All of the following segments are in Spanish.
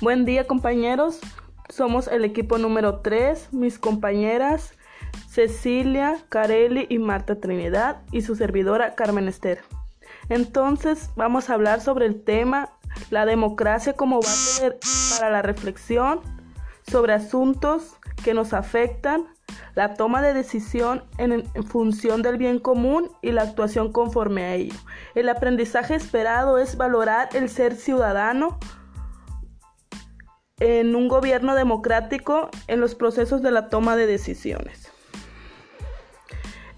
Buen día compañeros, somos el equipo número 3, mis compañeras Cecilia, Carelli y Marta Trinidad y su servidora Carmen Esther. Entonces vamos a hablar sobre el tema la democracia como base para la reflexión sobre asuntos que nos afectan, la toma de decisión en, función del bien común y la actuación conforme a ello. El aprendizaje esperado es valorar el ser ciudadano en un gobierno democrático en los procesos de la toma de decisiones.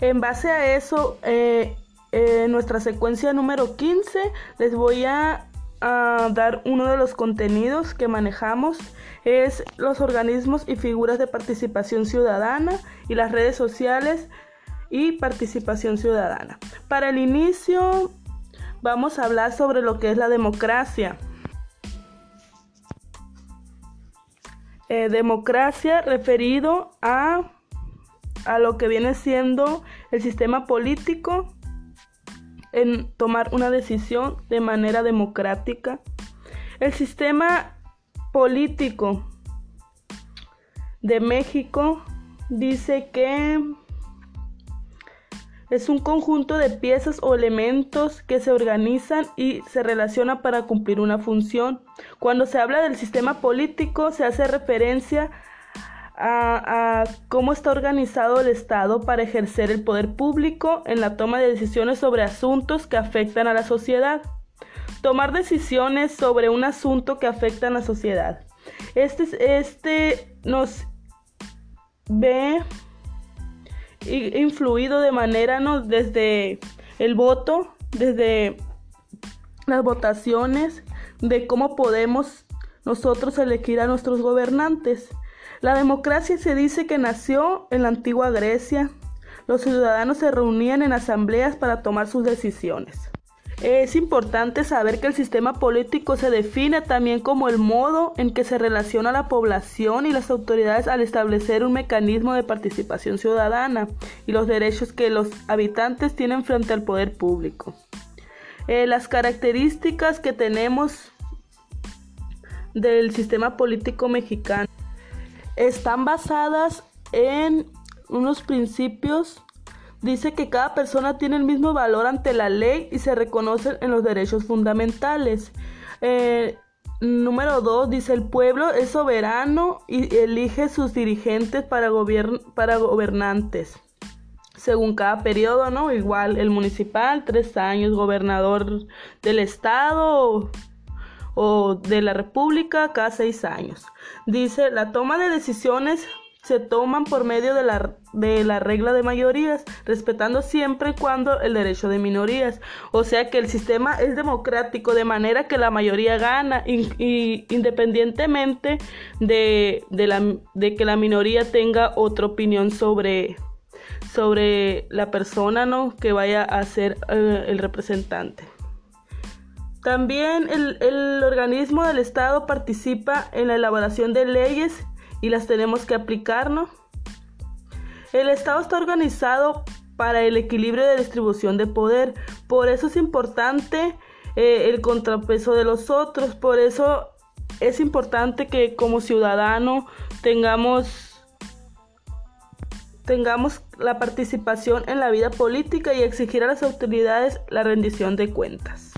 En base a eso, eh, en nuestra secuencia número 15 les voy a, a, dar uno de los contenidos que manejamos. Es los organismos y figuras de participación ciudadana y las redes sociales y participación ciudadana. Para el inicio vamos a hablar sobre lo que es la democracia. Eh, democracia referido a, a lo que viene siendo el sistema político en tomar una decisión de manera democrática. El sistema político de México dice que es un conjunto de piezas o elementos que se organizan y se relacionan para cumplir una función. Cuando se habla del sistema político se hace referencia a, cómo está organizado el Estado para ejercer el poder público en la toma de decisiones sobre asuntos que afectan a la sociedad. Tomar decisiones sobre un asunto que afecta a la sociedad. Este, este nos ve influido de manera ¿no? desde el voto, desde las votaciones, de cómo podemos nosotros elegir a nuestros gobernantes. La democracia se dice que nació en la antigua Grecia. Los ciudadanos se reunían en asambleas para tomar sus decisiones. Es importante saber que el sistema político se define también como el modo en que se relaciona la población y las autoridades al establecer un mecanismo de participación ciudadana y los derechos que los habitantes tienen frente al poder público. Eh, las características que tenemos del sistema político mexicano están basadas en unos principios dice que cada persona tiene el mismo valor ante la ley y se reconoce en los derechos fundamentales. Eh, número 2 dice el pueblo es soberano y elige sus dirigentes para, para gobernantes. Según cada periodo, ¿no? Igual el municipal, tres años, gobernador del estado o de la república, cada seis años. Dice la toma de decisiones se toman por medio de la, de la regla de mayorías, respetando siempre y cuando el derecho de minorías. O sea que el sistema es democrático de manera que la mayoría gana, y, independientemente de, la, de que la minoría tenga otra opinión sobre, sobre la persona ¿no? que vaya a ser eh, el representante. También el, el organismo del Estado participa en la elaboración de leyes y las tenemos que aplicar, ¿no? El Estado está organizado para el equilibrio de distribución de poder, por eso es importante eh, el contrapeso de los otros, por eso es importante que como ciudadano tengamos tengamos la participación en la vida política y exigir a las autoridades la rendición de cuentas.